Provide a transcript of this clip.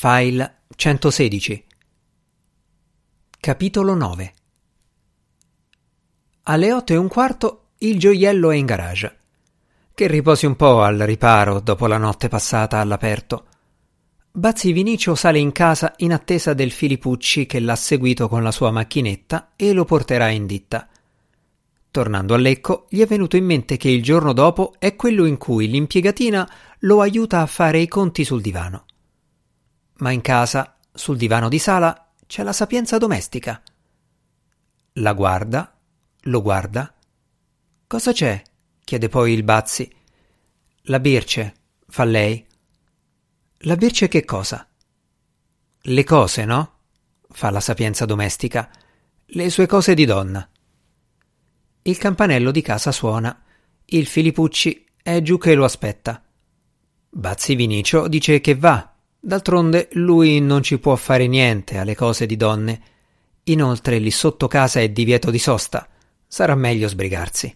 File 116 Capitolo 9 Alle otto e un quarto il gioiello è in garage. Che riposi un po' al riparo dopo la notte passata all'aperto. Bazzi Vinicio sale in casa in attesa del Filippucci che l'ha seguito con la sua macchinetta e lo porterà in ditta. Tornando a Lecco, gli è venuto in mente che il giorno dopo è quello in cui l'impiegatina lo aiuta a fare i conti sul divano. Ma in casa, sul divano di sala, c'è la sapienza domestica. La guarda, lo guarda. Cosa c'è? chiede poi il Bazzi. La Birce, fa lei. La Birce che cosa? Le cose, no? fa la sapienza domestica. Le sue cose di donna. Il campanello di casa suona. Il Filippucci è giù che lo aspetta. Bazzi Vinicio dice che va. D'altronde lui non ci può fare niente alle cose di donne. Inoltre lì sotto casa è divieto di sosta. Sarà meglio sbrigarsi.